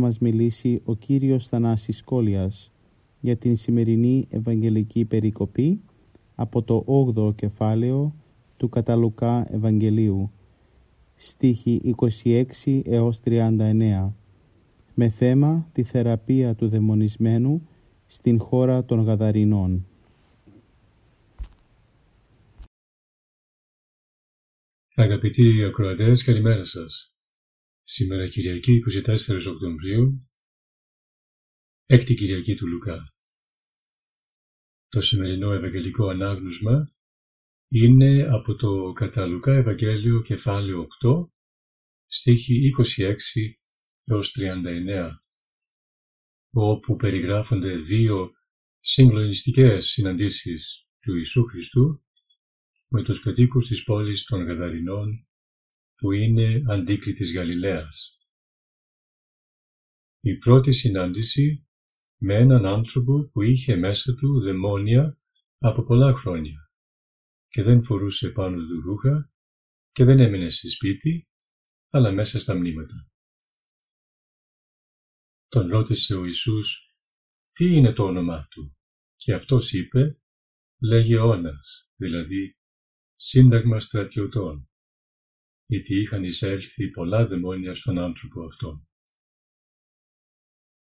Μας μιλήσει ο Κύριος Θανάσης Κόλιας για την σημερινή Ευαγγελική Περικοπή από το 8ο κεφάλαιο του Καταλουκά Ευαγγελίου, στίχη 26 έως 39, με θέμα τη θεραπεία του δαιμονισμένου στην χώρα των Γαδαρινών. Αγαπητοί ακροατές, καλημέρα σας. Σήμερα Κυριακή 24 Οκτωβρίου, έκτη Κυριακή του Λουκά. Το σημερινό Ευαγγελικό Ανάγνωσμα είναι από το κατά Λουκά Ευαγγέλιο κεφάλαιο 8, στίχη 26 έως 39, όπου περιγράφονται δύο συγκλονιστικές συναντήσεις του Ιησού Χριστού με τους κατοίκους της πόλης των Γαδαρινών που είναι αντίκρι της Γαλιλαίας. Η πρώτη συνάντηση με έναν άνθρωπο που είχε μέσα του δαιμόνια από πολλά χρόνια και δεν φορούσε πάνω του ρούχα και δεν έμεινε σε σπίτι, αλλά μέσα στα μνήματα. Τον ρώτησε ο Ιησούς τι είναι το όνομά του; Και αυτός είπε λέγε όνας, δηλαδή σύνταγμα στρατιωτών γιατί είχαν εισέλθει πολλά δαιμόνια στον άνθρωπο αυτόν.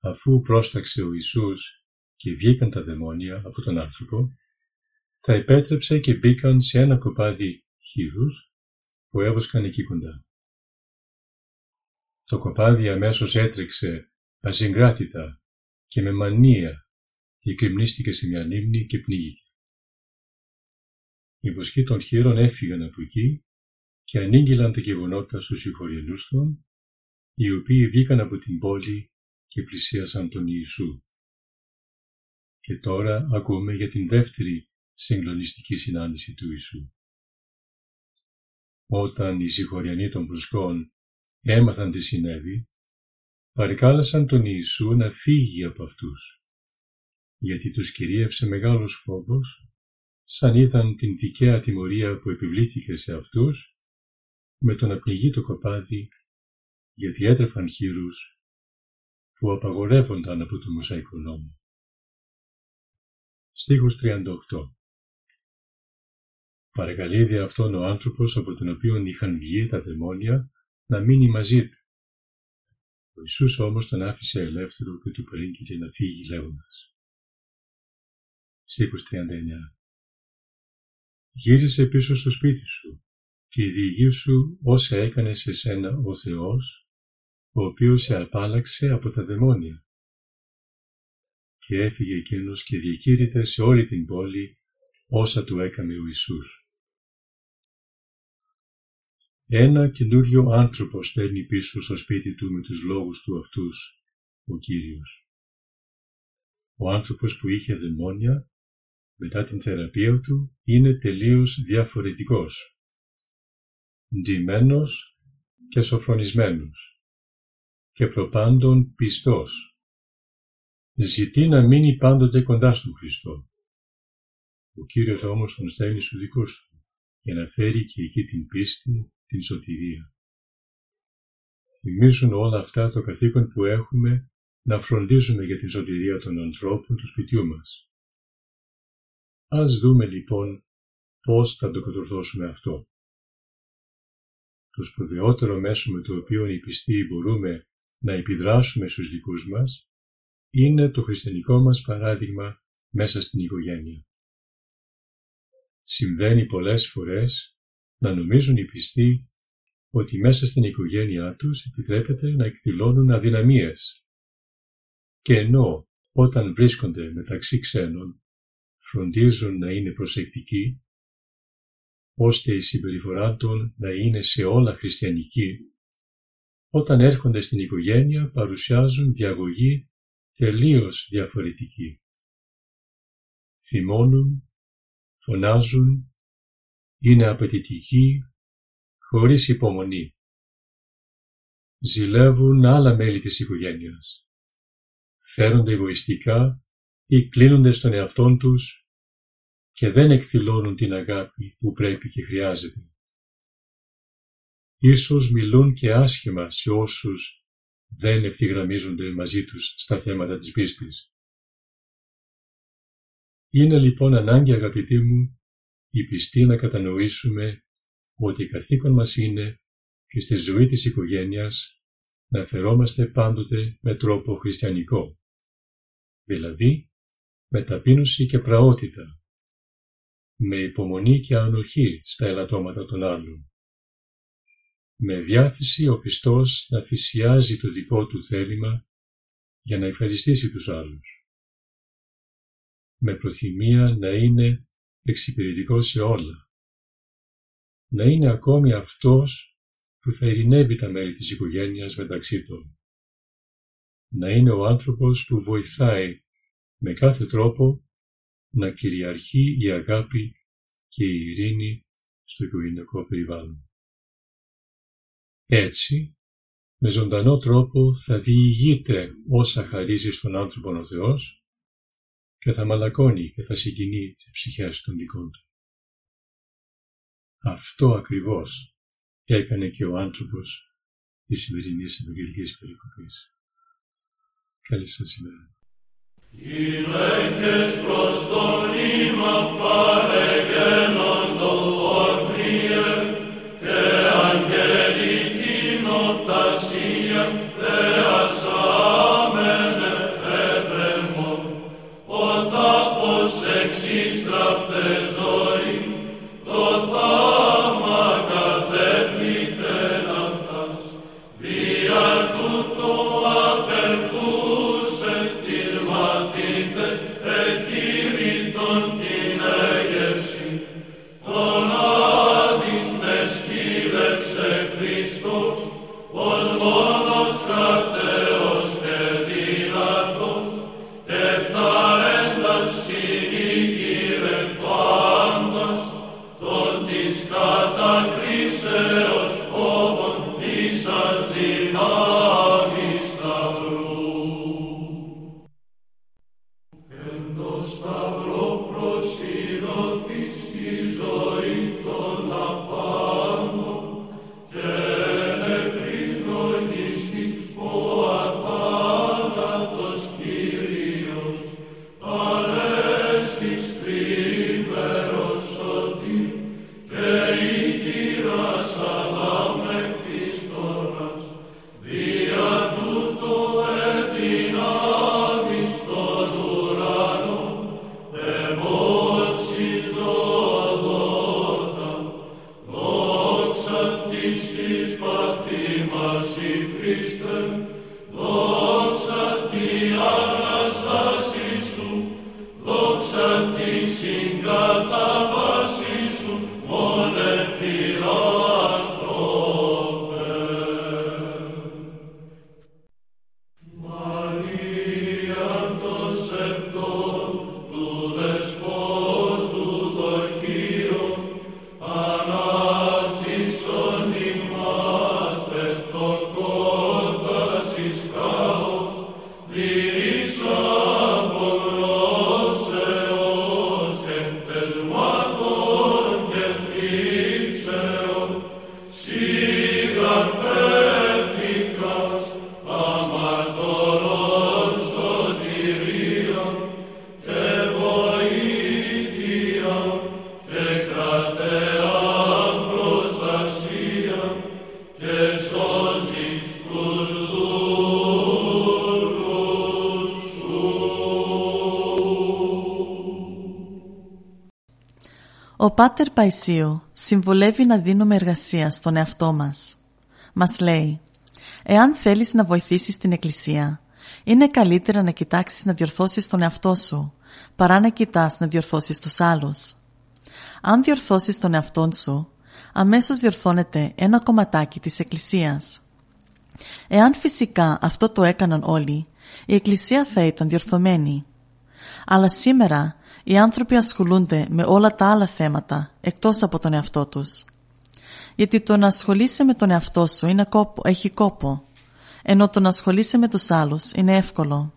Αφού πρόσταξε ο Ιησούς και βγήκαν τα δαιμόνια από τον άνθρωπο, τα επέτρεψε και μπήκαν σε ένα κοπάδι χείρους που έβοσκαν εκεί κοντά. Το κοπάδι αμέσως έτρεξε ασυγκράτητα και με μανία και κρυμνίστηκε σε μια λίμνη και πνίγηκε. Οι βοσκοί των χείρων έφυγαν από εκεί και ανήγγυλαν τα γεγονότα στους συγχωριανούς των, οι οποίοι βγήκαν από την πόλη και πλησίασαν τον Ιησού. Και τώρα ακούμε για την δεύτερη συγκλονιστική συνάντηση του Ιησού. Όταν οι συγχωριανοί των προσκών έμαθαν τι συνέβη, παρικάλεσαν τον Ιησού να φύγει από αυτούς, γιατί τους κυρίευσε μεγάλος φόβος, σαν είδαν την δικαία τιμωρία που επιβλήθηκε σε αυτούς με το να πνιγεί το κοπάδι γιατί έτρεφαν χείρους που απαγορεύονταν από το Μωσαϊκό νόμο. Στίχος 38 Παρακαλείδη αυτόν ο άνθρωπος από τον οποίο είχαν βγει τα δαιμόνια να μείνει μαζί του. Ο Ιησούς όμως τον άφησε ελεύθερο και του περίγγειλε να φύγει λέγοντας. Στίχος 39 Γύρισε πίσω στο σπίτι σου και διηγήσου όσα έκανε σε σένα ο Θεός, ο οποίος σε απάλαξε από τα δαιμόνια. Και έφυγε εκείνος και διακήρυτε σε όλη την πόλη όσα του έκαμε ο Ιησούς. Ένα καινούριο άνθρωπο στέλνει πίσω στο σπίτι του με τους λόγους του αυτούς, ο Κύριος. Ο άνθρωπος που είχε δαιμόνια, μετά την θεραπεία του, είναι τελείως διαφορετικός ντυμένος και σοφρονισμένος και προπάντων πιστός. Ζητεί να μείνει πάντοτε κοντά στον Χριστό. Ο Κύριος όμως τον στέλνει στους δικούς του για να φέρει και εκεί την πίστη, την σωτηρία. Θυμίζουν όλα αυτά το καθήκον που έχουμε να φροντίζουμε για την σωτηρία των ανθρώπων του σπιτιού μας. Ας δούμε λοιπόν πώς θα το κατορθώσουμε αυτό το σπουδαιότερο μέσο με το οποίο οι πιστοί μπορούμε να επιδράσουμε στους δικούς μας είναι το χριστιανικό μας παράδειγμα μέσα στην οικογένεια. Συμβαίνει πολλές φορές να νομίζουν οι πιστοί ότι μέσα στην οικογένειά τους επιτρέπεται να εκδηλώνουν αδυναμίες Και ενώ όταν βρίσκονται μεταξύ ξένων φροντίζουν να είναι προσεκτικοί, ώστε η συμπεριφορά των να είναι σε όλα χριστιανική, όταν έρχονται στην οικογένεια παρουσιάζουν διαγωγή τελείως διαφορετική. Θυμώνουν, φωνάζουν, είναι απαιτητικοί, χωρίς υπομονή. Ζηλεύουν άλλα μέλη της οικογένειας. Φέρονται εγωιστικά ή κλείνονται στον εαυτόν τους και δεν εκδηλώνουν την αγάπη που πρέπει και χρειάζεται. Ίσως μιλούν και άσχημα σε όσους δεν ευθυγραμμίζονται μαζί τους στα θέματα της πίστης. Είναι λοιπόν ανάγκη αγαπητοί μου οι πιστοί να κατανοήσουμε ότι καθήκον μας είναι και στη ζωή της οικογένειας να φερόμαστε πάντοτε με τρόπο χριστιανικό, δηλαδή με ταπείνωση και πραότητα, με υπομονή και ανοχή στα ελαττώματα των άλλων, με διάθεση ο πιστός να θυσιάζει το δικό του θέλημα για να ευχαριστήσει τους άλλους, με προθυμία να είναι εξυπηρετικός σε όλα, να είναι ακόμη αυτός που θα ειρηνεύει τα μέλη της οικογένειας μεταξύ των, να είναι ο άνθρωπος που βοηθάει με κάθε τρόπο να κυριαρχεί η αγάπη και η ειρήνη στο οικογενειακό περιβάλλον. Έτσι, με ζωντανό τρόπο θα διηγείται όσα χαρίζει στον άνθρωπο ο Θεός και θα μαλακώνει και θα συγκινεί τις ψυχές των δικών του. Αυτό ακριβώς έκανε και ο άνθρωπος της σημερινής Ευαγγελικής Περικοπής. Καλή σας ημέρα. Οι προς τον ύμα παρεγγέλοντο Πάτερ Παϊσίου συμβουλεύει να δίνουμε εργασία στον εαυτό μας. Μας λέει «Εάν θέλεις να βοηθήσεις την Εκκλησία, είναι καλύτερα να κοιτάξεις να διορθώσεις τον εαυτό σου, παρά να κοιτάς να διορθώσεις τους άλλους. Αν διορθώσεις τον εαυτό σου, αμέσως διορθώνεται ένα κομματάκι της Εκκλησίας. Εάν φυσικά αυτό το έκαναν όλοι, η Εκκλησία θα ήταν διορθωμένη. Αλλά σήμερα οι άνθρωποι ασχολούνται με όλα τα άλλα θέματα εκτός από τον εαυτό τους. Γιατί το να ασχολείσαι με τον εαυτό σου είναι κόπο, έχει κόπο, ενώ το να ασχολείσαι με τους άλλους είναι εύκολο.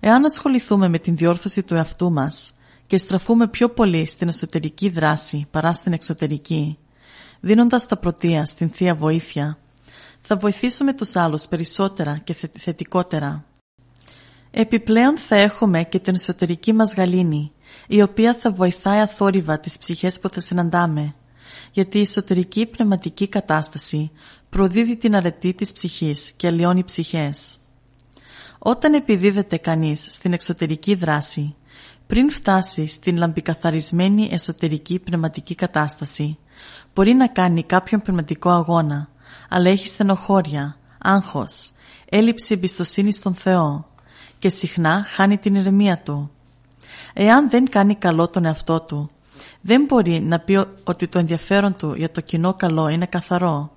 Εάν ασχοληθούμε με την διόρθωση του εαυτού μας και στραφούμε πιο πολύ στην εσωτερική δράση παρά στην εξωτερική, δίνοντας τα πρωτεία στην Θεία Βοήθεια, θα βοηθήσουμε τους άλλους περισσότερα και θετικότερα. Επιπλέον θα έχουμε και την εσωτερική μας γαλήνη, η οποία θα βοηθάει αθόρυβα τις ψυχές που θα συναντάμε, γιατί η εσωτερική πνευματική κατάσταση προδίδει την αρετή της ψυχής και αλλοιώνει ψυχές. Όταν επιδίδεται κανείς στην εξωτερική δράση, πριν φτάσει στην λαμπικαθαρισμένη εσωτερική πνευματική κατάσταση, μπορεί να κάνει κάποιον πνευματικό αγώνα, αλλά έχει στενοχώρια, άγχος, έλλειψη εμπιστοσύνης στον Θεό και συχνά χάνει την ηρεμία του. Εάν δεν κάνει καλό τον εαυτό του, δεν μπορεί να πει ότι το ενδιαφέρον του για το κοινό καλό είναι καθαρό.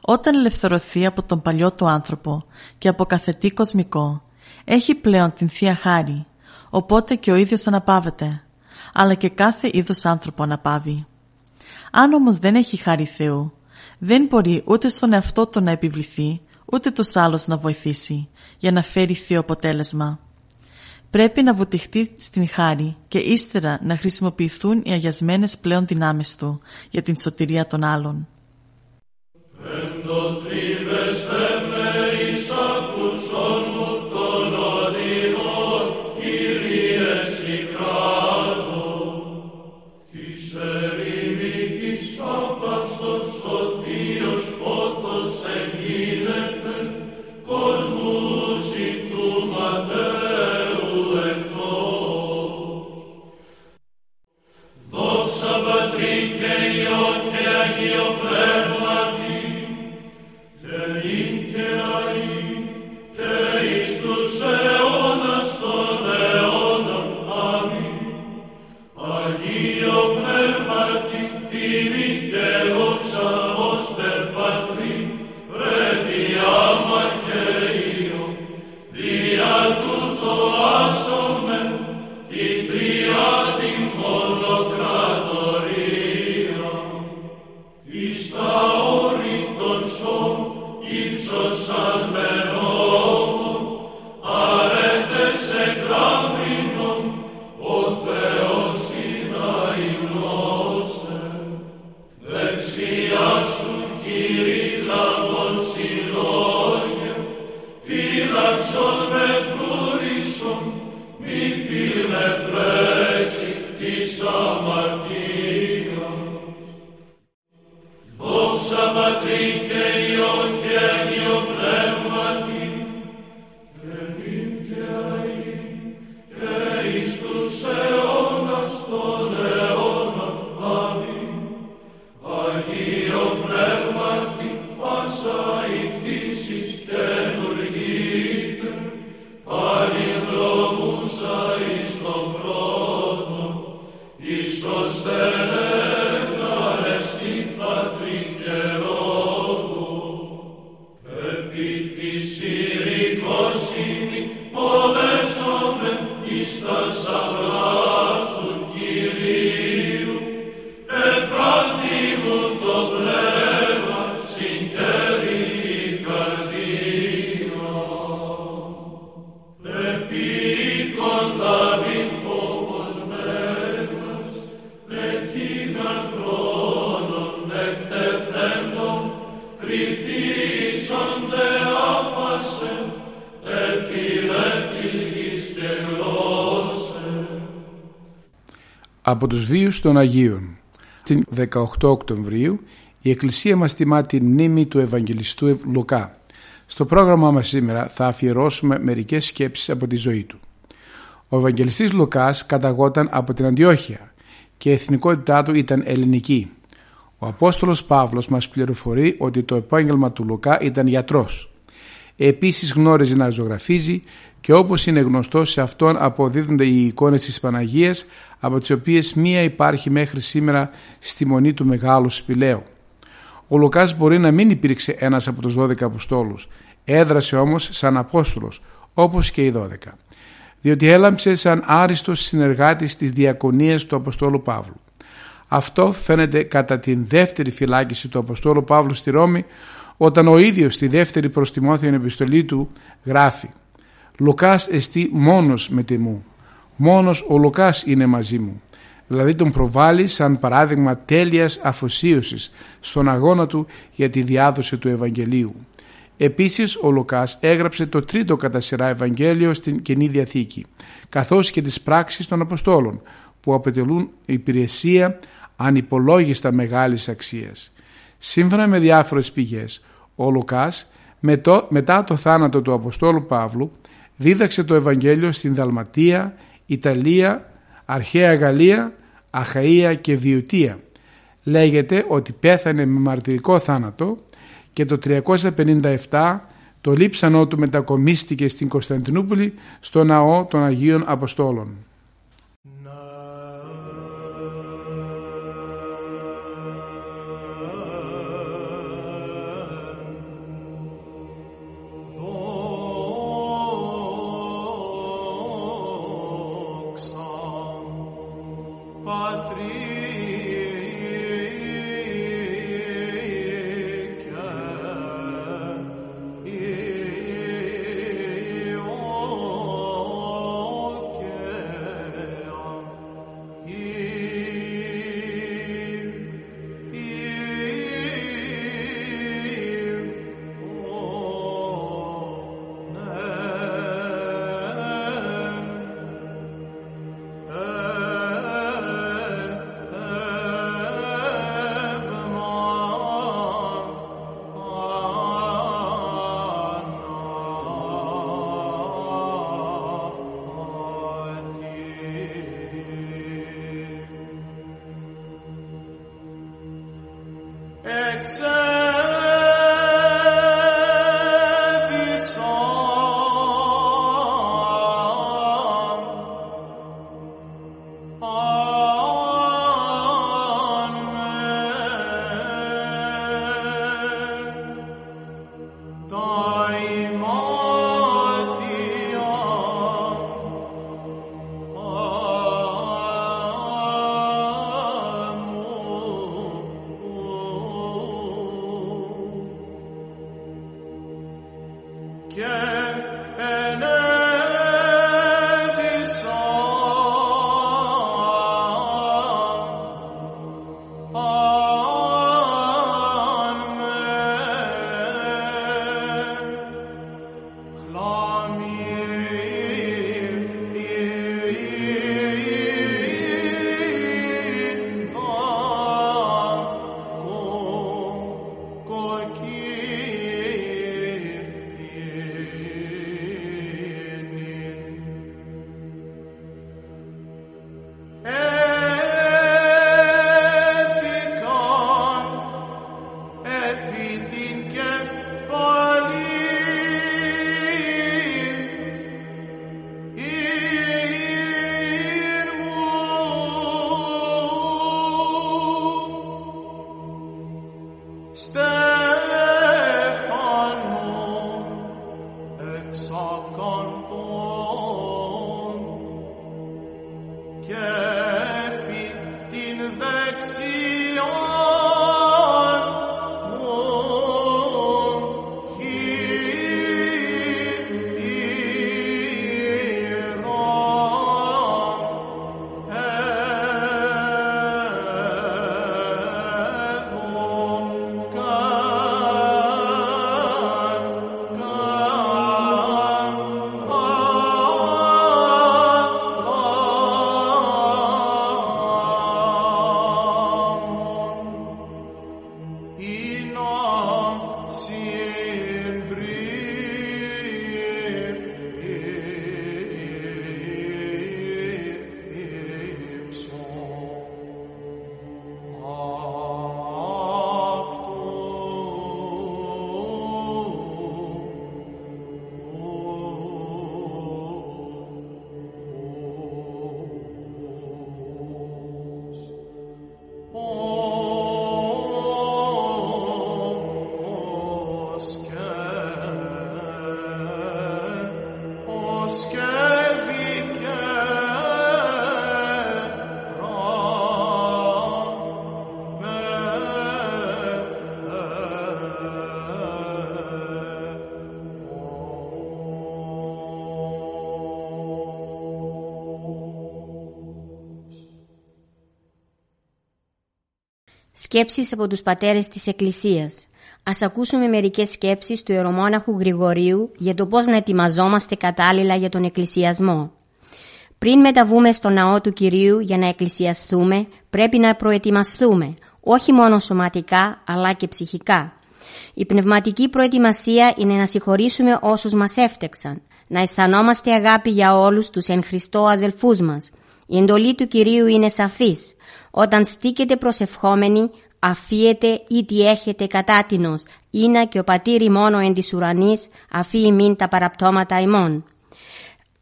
Όταν ελευθερωθεί από τον παλιό του άνθρωπο και από καθετή κοσμικό, έχει πλέον την Θεία Χάρη, οπότε και ο ίδιος αναπαύεται, αλλά και κάθε είδος άνθρωπο αναπαύει. Αν όμως δεν έχει χάρη Θεού, δεν μπορεί ούτε στον εαυτό του να επιβληθεί, ούτε τους άλλους να βοηθήσει, για να φέρει θείο αποτέλεσμα. Πρέπει να βουτυχτεί στην χάρη και ύστερα να χρησιμοποιηθούν οι αγιασμένες πλέον δυνάμεις του για την σωτηρία των άλλων. Τους βίους των Αγίων. Την 18 Οκτωβρίου η Εκκλησία μας τιμά την μνήμη του Ευαγγελιστού Λουκά. Στο πρόγραμμά μας σήμερα θα αφιερώσουμε μερικές σκέψεις από τη ζωή του. Ο Ευαγγελιστής Λουκάς καταγόταν από την Αντιόχεια και η εθνικότητά του ήταν ελληνική. Ο Απόστολος Παύλος μας πληροφορεί ότι το επάγγελμα του Λουκά ήταν γιατρός. Επίσης γνώριζε να ζωγραφίζει και όπως είναι γνωστό σε αυτόν αποδίδονται οι εικόνες της Παναγίας από τις οποίες μία υπάρχει μέχρι σήμερα στη μονή του Μεγάλου Σπηλαίου. Ο Λουκάς μπορεί να μην υπήρξε ένας από τους 12 Αποστόλους, έδρασε όμως σαν Απόστολος όπως και οι 12 διότι έλαμψε σαν άριστος συνεργάτης της διακονίας του Αποστόλου Παύλου. Αυτό φαίνεται κατά την δεύτερη φυλάκιση του Αποστόλου Παύλου στη Ρώμη όταν ο ίδιος στη δεύτερη προς Τιμόθεων επιστολή του γράφει «Λουκάς εστί μόνος με τιμού, μόνος ο Λουκάς είναι μαζί μου». Δηλαδή τον προβάλλει σαν παράδειγμα τέλειας αφοσίωσης στον αγώνα του για τη διάδοση του Ευαγγελίου. Επίσης ο Λουκάς έγραψε το τρίτο κατά σειρά Ευαγγέλιο στην Καινή Διαθήκη, καθώς και τις πράξεις των Αποστόλων, που αποτελούν υπηρεσία ανυπολόγιστα μεγάλης αξίας. Σύμφωνα με διάφορες πηγές, ο Λουκάς μετά το θάνατο του Αποστόλου Παύλου δίδαξε το Ευαγγέλιο στην Δαλματία, Ιταλία, Αρχαία Γαλλία, Αχαΐα και Βιωτία. Λέγεται ότι πέθανε με μαρτυρικό θάνατο και το 357 το λείψανό του μετακομίστηκε στην Κωνσταντινούπολη στο ναό των Αγίων Αποστόλων. Except Maxine. Σκέψεις από τους πατέρες της Εκκλησίας. Ας ακούσουμε μερικές σκέψεις του Ιερομόναχου Γρηγορίου για το πώς να ετοιμαζόμαστε κατάλληλα για τον εκκλησιασμό. Πριν μεταβούμε στο ναό του Κυρίου για να εκκλησιαστούμε, πρέπει να προετοιμαστούμε, όχι μόνο σωματικά αλλά και ψυχικά. Η πνευματική προετοιμασία είναι να συγχωρήσουμε όσους μας έφτεξαν, να αισθανόμαστε αγάπη για όλους τους εν Χριστώ αδελφούς μας. Η εντολή του Κυρίου είναι σαφής. Όταν στήκετε προσευχόμενοι, αφίετε ή τι έχετε κατάτινος, είναι και ο πατήρι μόνο εν της ουρανής, αφή μην τα παραπτώματα ημών.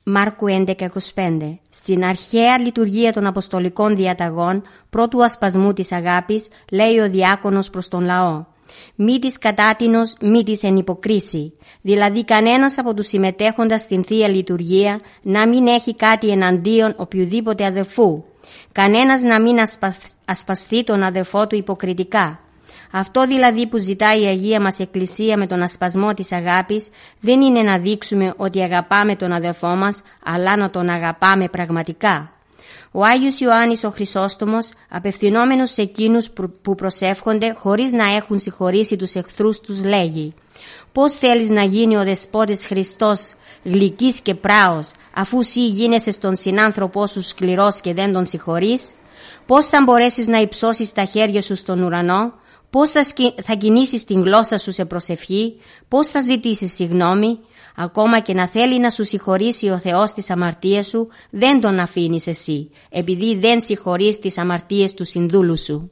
Μάρκου 11.25 Στην αρχαία λειτουργία των Αποστολικών Διαταγών, πρώτου ασπασμού της αγάπης, λέει ο διάκονος προς τον λαό μη της κατάτινος, μη της εν υποκρίση. Δηλαδή κανένας από τους συμμετέχοντας στην Θεία Λειτουργία να μην έχει κάτι εναντίον οποιοδήποτε αδελφού. Κανένας να μην ασπαστεί τον αδελφό του υποκριτικά. Αυτό δηλαδή που ζητάει η Αγία μας Εκκλησία με τον ασπασμό της αγάπης δεν είναι να δείξουμε ότι αγαπάμε τον αδελφό μας, αλλά να τον αγαπάμε πραγματικά. Ο Άγιος Ιωάννης ο Χρυσόστομος, απευθυνόμενος σε εκείνους που προσεύχονται χωρίς να έχουν συγχωρήσει τους εχθρούς τους, λέγει «Πώς θέλεις να γίνει ο Δεσπότης Χριστός γλυκής και πράος, αφού σύ γίνεσαι στον συνάνθρωπό σου σκληρός και δεν τον συγχωρείς, πώς θα μπορέσεις να υψώσεις τα χέρια σου στον ουρανό, πώς θα, θα κινήσεις την γλώσσα σου σε προσευχή, πώς θα ζητήσεις συγνώμη, Ακόμα και να θέλει να σου συγχωρήσει ο Θεός τις αμαρτίες σου, δεν τον αφήνεις εσύ, επειδή δεν συγχωρείς τις αμαρτίες του συνδούλου σου.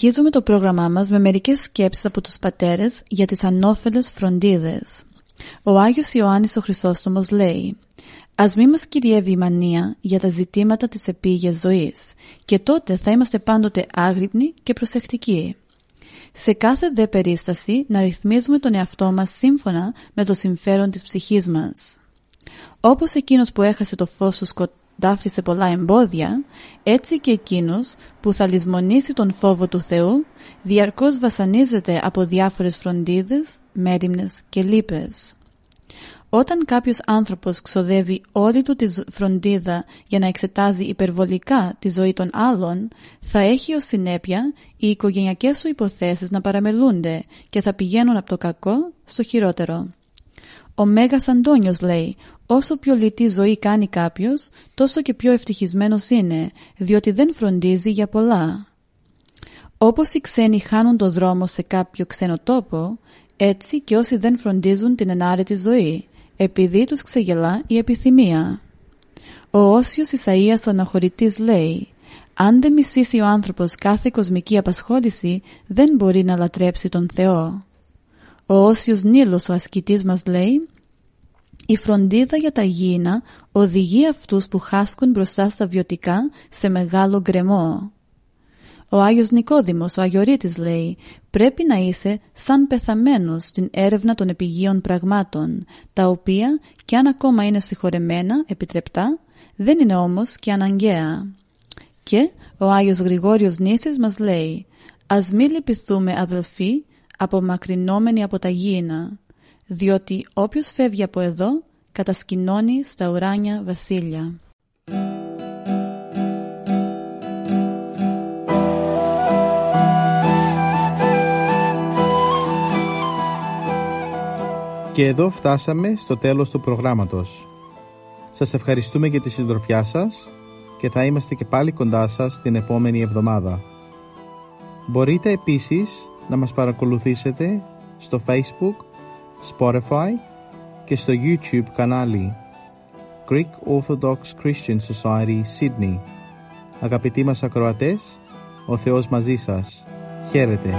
Συνεχίζουμε το πρόγραμμά μας με μερικές σκέψεις από τους πατέρες για τις ανώφελες φροντίδες. Ο Άγιος Ιωάννης ο Χρυσόστομος λέει «Ας μη μας κυριεύει η μανία για τα ζητήματα της επίγειας ζωής και τότε θα είμαστε πάντοτε άγρυπνοι και προσεκτικοί. Σε κάθε δε περίσταση να ρυθμίζουμε τον εαυτό μας σύμφωνα με το συμφέρον της ψυχής μας. Όπως εκείνος που έχασε το φως του ταύτισε πολλά εμπόδια, έτσι και εκείνος που θα λησμονήσει τον φόβο του Θεού, διαρκώς βασανίζεται από διάφορες φροντίδες, μέρημνες και λύπες. Όταν κάποιος άνθρωπος ξοδεύει όλη του τη φροντίδα για να εξετάζει υπερβολικά τη ζωή των άλλων, θα έχει ως συνέπεια οι οικογενειακές σου υποθέσεις να παραμελούνται και θα πηγαίνουν από το κακό στο χειρότερο. Ο Μέγας Αντώνιος λέει «Όσο πιο λιτή ζωή κάνει κάποιος, τόσο και πιο ευτυχισμένος είναι, διότι δεν φροντίζει για πολλά». Όπως οι ξένοι χάνουν το δρόμο σε κάποιο ξένο τόπο, έτσι και όσοι δεν φροντίζουν την ενάρετη ζωή, επειδή τους ξεγελά η επιθυμία. Ο Όσιος Ισαΐας ο αναχωρητής λέει «Αν δεν μισήσει ο άνθρωπος κάθε κοσμική απασχόληση, δεν μπορεί να λατρέψει τον Θεό». Ο Όσιος Νίλος ο ασκητής μας λέει «Η φροντίδα για τα γήινα οδηγεί αυτούς που χάσκουν μπροστά στα βιωτικά σε μεγάλο γκρεμό». Ο Άγιος Νικόδημος, ο Αγιορείτης λέει «Πρέπει να είσαι σαν πεθαμένος στην έρευνα των επιγείων πραγμάτων, τα οποία κι αν ακόμα είναι συγχωρεμένα, επιτρεπτά, δεν είναι όμως και αναγκαία». Και ο Άγιος Γρηγόριος Νήσης μας λέει «Ας μη λυπηθούμε αδελφοί, απομακρυνόμενοι από τα γήινα, διότι όποιος φεύγει από εδώ κατασκηνώνει στα ουράνια βασίλεια». Και εδώ φτάσαμε στο τέλος του προγράμματος. Σας ευχαριστούμε για τη συντροφιά σας και θα είμαστε και πάλι κοντά σας την επόμενη εβδομάδα. Μπορείτε επίσης να μας παρακολουθήσετε στο Facebook, Spotify και στο YouTube κανάλι Greek Orthodox Christian Society Sydney. Αγαπητοί μας ακροατές, ο Θεός μαζί σας. Χαίρετε.